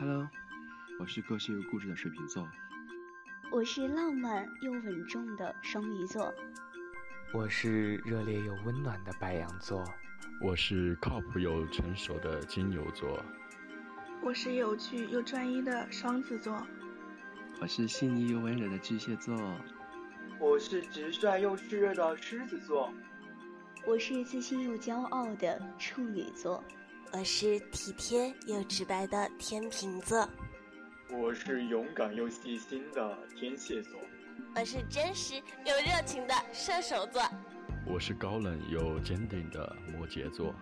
Hello，我是个性又固执的水瓶座。我是浪漫又稳重的双鱼座。我是热烈又温暖的白羊座。我是靠谱又成熟的金牛座。我是有趣又专一的双子座。我是细腻又温柔的巨蟹座。我是直率又炽热的狮子座。我是自信又骄傲的处女座。我是体贴又直白的天秤座。我是勇敢又细心的天蝎座，我是真实又热情的射手座，我是高冷又坚定的摩羯座。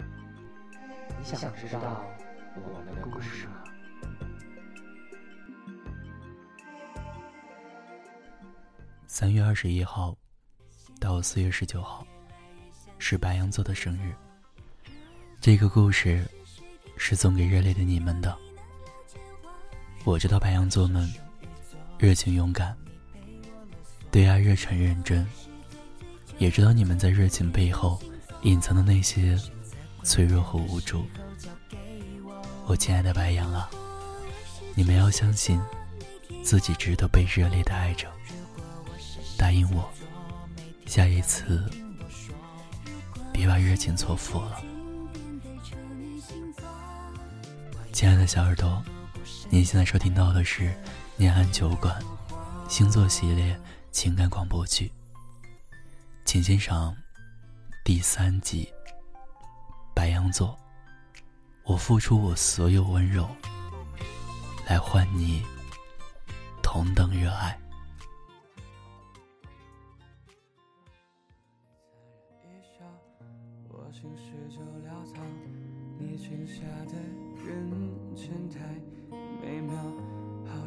你想知道我们的故事吗？三月二十一号到四月十九号是白羊座的生日。这个故事是送给热烈的你们的。我知道白羊座们热情勇敢，对爱热忱认真，也知道你们在热情背后隐藏的那些脆弱和无助。我亲爱的白羊啊，你们要相信自己值得被热烈的爱着。答应我，下一次别把热情错付了。亲爱的小耳朵。您现在收听到的是念安酒馆星座系列情感广播剧，请欣赏第三集。白羊座，我付出我所有温柔，来换你同等热爱。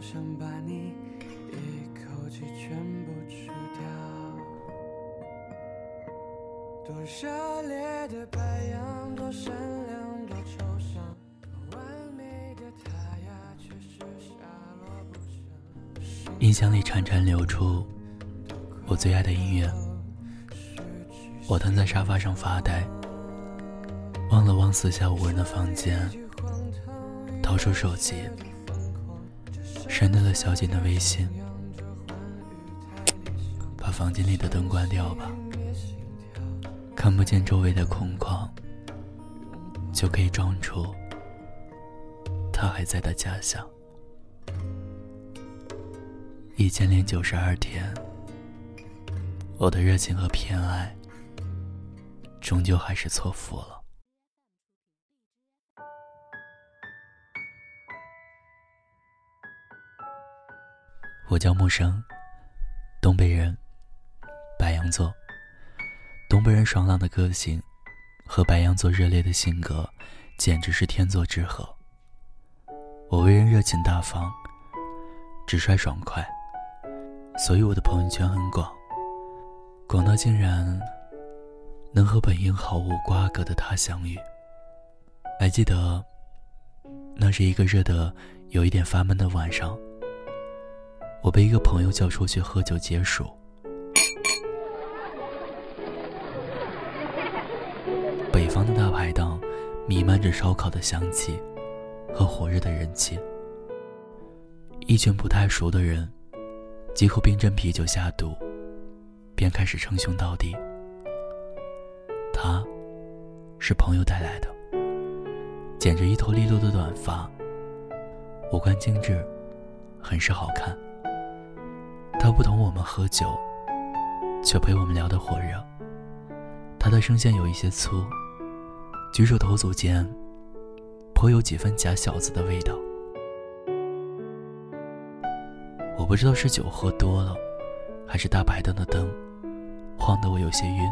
想把你一口气全部吃掉。多热烈的白羊，多善良，多抽象，完美的他呀，却是下落不详。音响里潺潺流出我最爱的音乐，我瘫在沙发上发呆，望了望四下无人的房间，掏出手机。删掉了小锦的微信，把房间里的灯关掉吧，看不见周围的空旷，就可以装出他还在的假象。一千零九十二天，我的热情和偏爱，终究还是错付了。我叫木生，东北人，白羊座。东北人爽朗的个性和白羊座热烈的性格，简直是天作之合。我为人热情大方，直率爽快，所以我的朋友圈很广，广到竟然能和本应毫无瓜葛的他相遇。还记得，那是一个热得有一点发闷的晚上。我被一个朋友叫出去喝酒解暑。北方的大排档弥漫着烧烤的香气和火热的人气。一群不太熟的人，几口冰镇啤酒下肚，便开始称兄道弟。他，是朋友带来的，剪着一头利落的短发，五官精致，很是好看。他不同我们喝酒，却陪我们聊得火热。他的声线有一些粗，举手投足间，颇有几分假小子的味道。我不知道是酒喝多了，还是大排档的灯晃得我有些晕。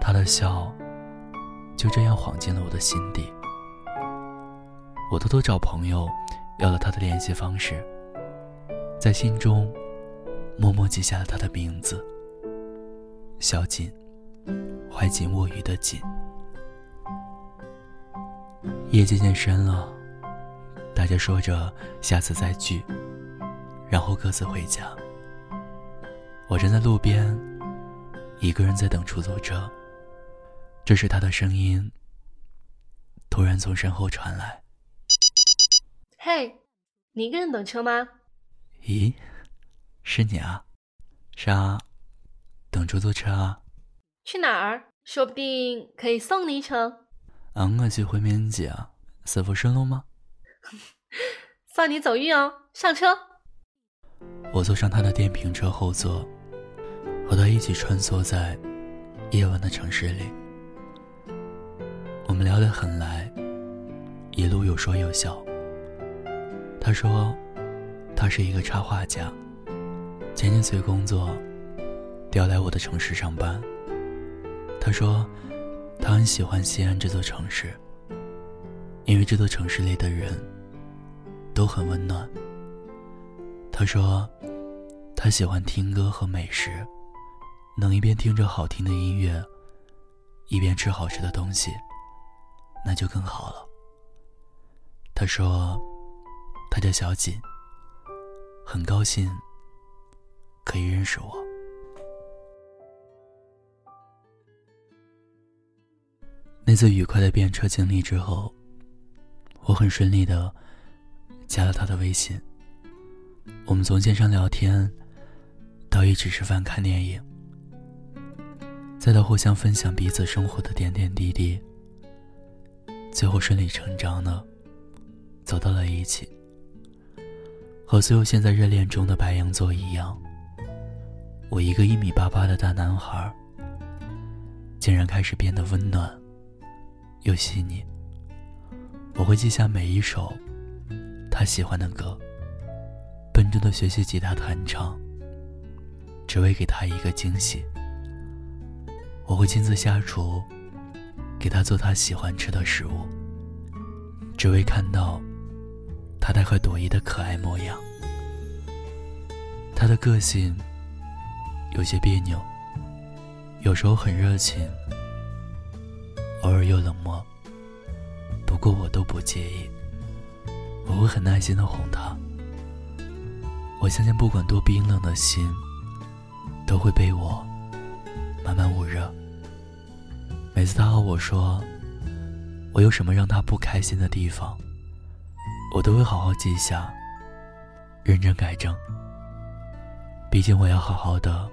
他的笑就这样晃进了我的心底。我偷偷找朋友要了他的联系方式。在心中，默默记下了他的名字。小锦，怀锦握鱼的锦。夜渐渐深了，大家说着下次再聚，然后各自回家。我站在路边，一个人在等出租车。这时，他的声音突然从身后传来。嘿，你一个人等车吗？咦，是你啊？是啊，等出租车啊？去哪儿？说不定可以送你一程。嗯，我去回民街，师傅顺路吗？算你走运哦，上车。我坐上他的电瓶车后座，和他一起穿梭在夜晚的城市里。我们聊得很来，一路有说有笑。他说，他是一个插画家，前年随工作调来我的城市上班。他说，他很喜欢西安这座城市，因为这座城市里的人都很温暖。他说，他喜欢听歌和美食，能一边听着好听的音乐，一边吃好吃的东西，那就更好了。他说，他叫小锦，很高兴可以认识我。那次愉快的便车经历之后，我很顺利的加了他的微信。我们从线上聊天，到一起吃饭看电影，再到互相分享彼此生活的点点滴滴，最后顺理成章的走到了一起。和所有现在热恋中的白羊座一样，我一个一米八八的大男孩，竟然开始变得温暖。又细腻。我会记下每一首他喜欢的歌，笨重的学习吉他弹唱，只为给他一个惊喜。我会亲自下厨，给他做他喜欢吃的食物，只为看到他大快朵颐的可爱模样。他的个性有些别扭，有时候很热情。偶尔又冷漠，不过我都不介意。我会很耐心的哄他。我相信，不管多冰冷的心，都会被我慢慢捂热。每次他和我说我有什么让他不开心的地方，我都会好好记下，认真改正。毕竟，我要好好的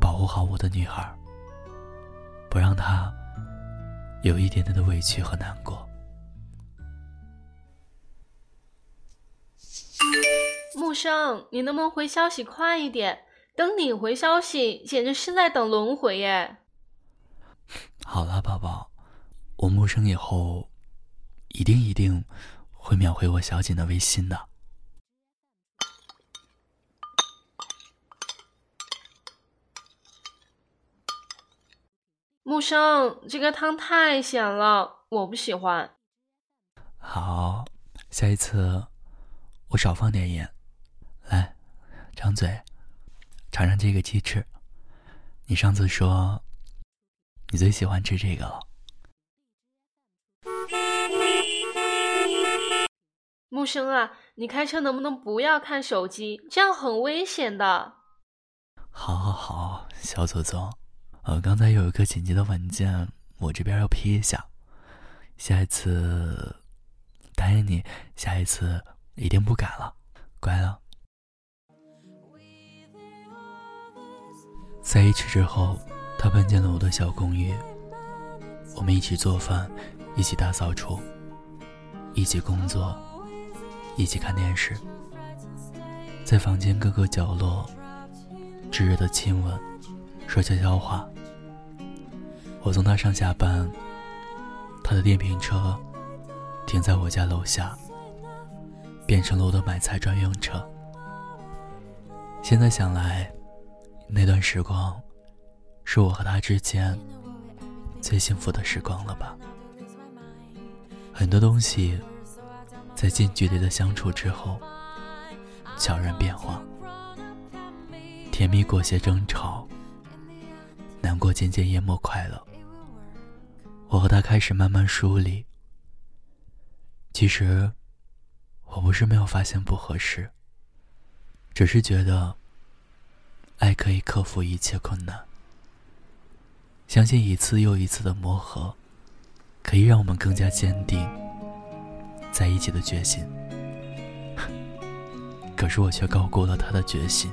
保护好我的女孩，不让她。有一点点的委屈和难过。木生，你能不能回消息快一点？等你回消息，简直是在等轮回耶！好了，宝宝，我木生以后一定一定会秒回我小锦的微信的。木生，这个汤太咸了，我不喜欢。好，下一次我少放点盐。来，张嘴，尝尝这个鸡翅。你上次说你最喜欢吃这个了。木生啊，你开车能不能不要看手机？这样很危险的。好，好，好，小祖宗。呃，刚才有一个紧急的文件，我这边要批一下。下一次答应你，下一次一定不改了，乖了。在一起之后，他搬进了我的小公寓。我们一起做饭，一起大扫除，一起工作，一起看电视，在房间各个角落炙热的亲吻，说悄悄话。我送他上下班，他的电瓶车停在我家楼下，变成了我的买菜专用车。现在想来，那段时光是我和他之间最幸福的时光了吧？很多东西在近距离的相处之后悄然变化，甜蜜裹挟争吵，难过渐渐淹没快乐。我和他开始慢慢梳理。其实，我不是没有发现不合适，只是觉得，爱可以克服一切困难。相信一次又一次的磨合，可以让我们更加坚定在一起的决心。可是我却高估了他的决心。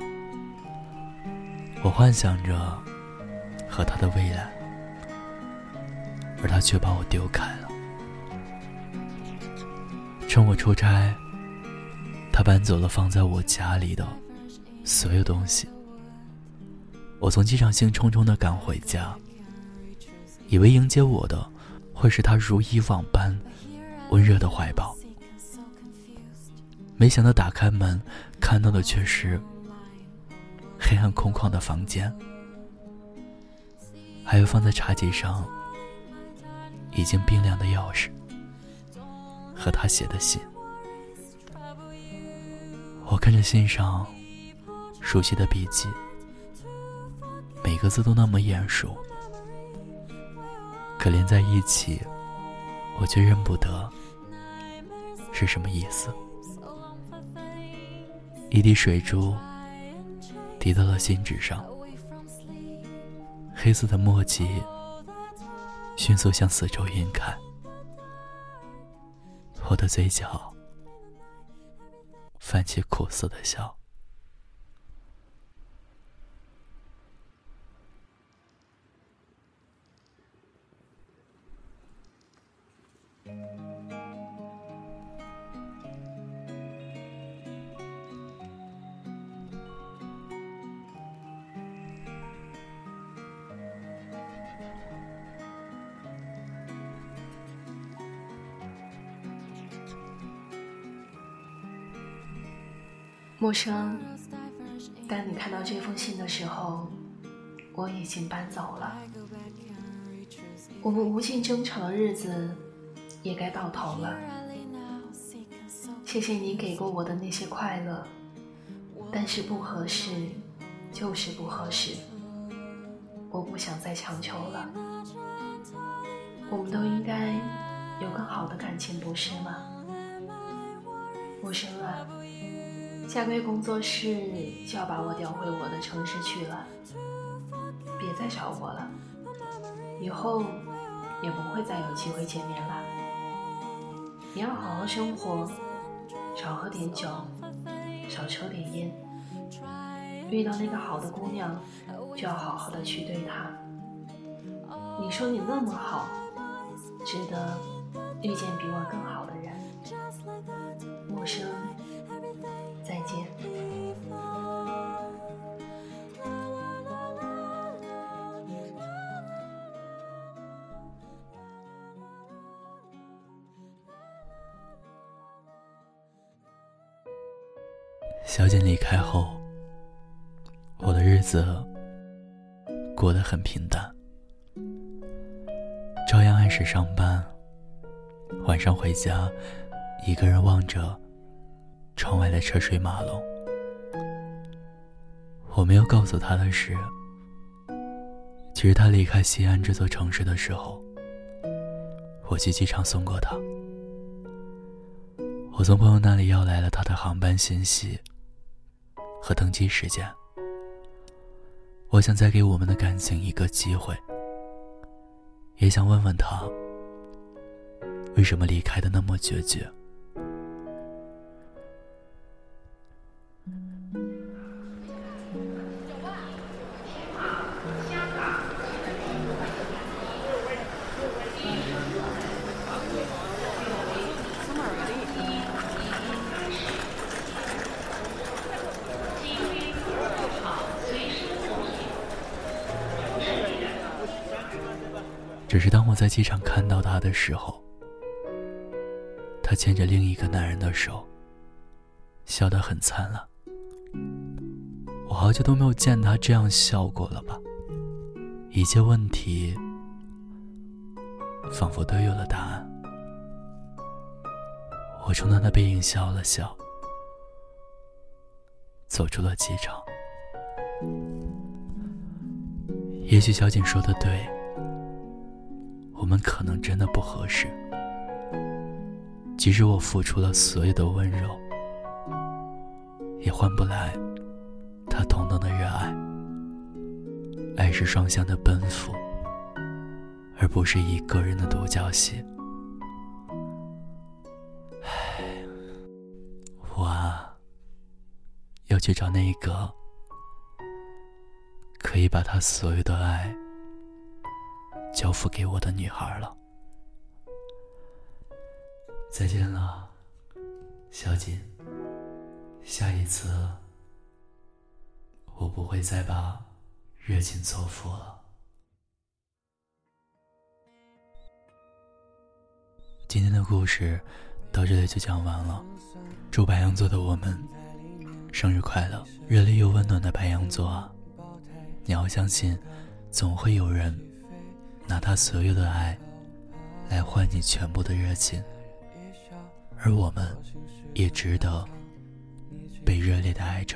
我幻想着和他的未来，而他却把我丢开了。趁我出差，他搬走了放在我家里的所有东西。我从机场兴冲冲的赶回家，以为迎接我的会是他如以往般温热的怀抱。没想到打开门，看到的却是黑暗空旷的房间，还有放在茶几上已经冰凉的钥匙和他写的信。我看着信上熟悉的笔迹，每个字都那么眼熟，可连在一起，我却认不得是什么意思。一滴水珠滴到了信纸上，黑色的墨迹迅速向四周晕开，我的嘴角泛起苦涩的笑。陌生，当你看到这封信的时候，我已经搬走了。我们无尽争吵的日子也该到头了。谢谢你给过我的那些快乐，但是不合适就是不合适，我不想再强求了。我们都应该有更好的感情，不是吗？陌生啊。下个月工作室就要把我调回我的城市去了，别再找我了，以后也不会再有机会见面了。你要好好生活，少喝点酒，少抽点烟。遇到那个好的姑娘，就要好好的去对她。你说你那么好，值得遇见比我更好的人。陌生。子过得很平淡，照样按时上班，晚上回家，一个人望着。窗外的车水马龙，我没有告诉他的是，其实他离开西安这座城市的时候，我去机场送过他。我从朋友那里要来了他的航班信息和登机时间。我想再给我们的感情一个机会，也想问问他，为什么离开的那么决绝。在机场看到他的时候，他牵着另一个男人的手，笑得很灿烂。我好久都没有见他这样笑过了吧？一切问题仿佛都有了答案。我冲他的背影笑了笑，走出了机场。也许小景说的对。我们可能真的不合适，即使我付出了所有的温柔，也换不来他同等的热爱。爱是双向的奔赴，而不是一个人的独角戏。唉，我啊，要去找那一个可以把他所有的爱交付给我的女孩了。再见了，小锦。下一次，我不会再把热情错付了。今天的故事到这里就讲完了。祝白羊座的我们生日快乐！热烈又温暖的白羊座，你要相信，总会有人拿他所有的爱来换你全部的热情，而我们也值得被热烈的爱着。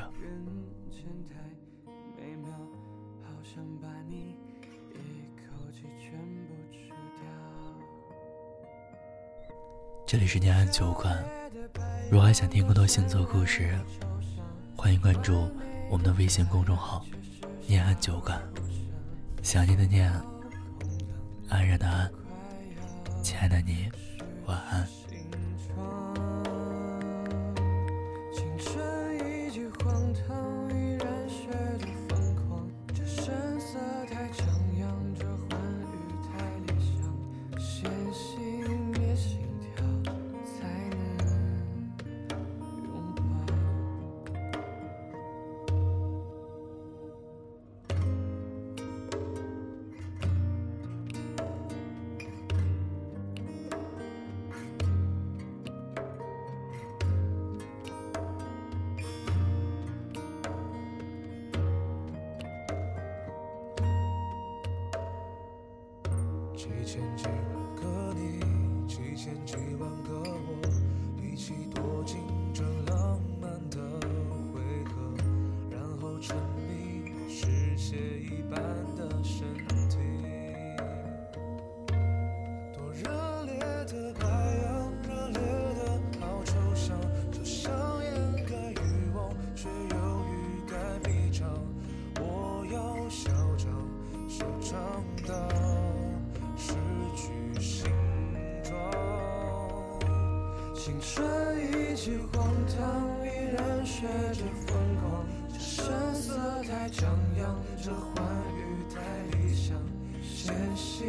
这里是念安酒馆，如果还想听更多星座故事，欢迎关注我们的微信公众号“念安酒馆”。想念的念，安然的安，亲爱的你，晚安。几已经荒唐，依然学着疯狂。这声色太张扬，这欢愉太理想。先熄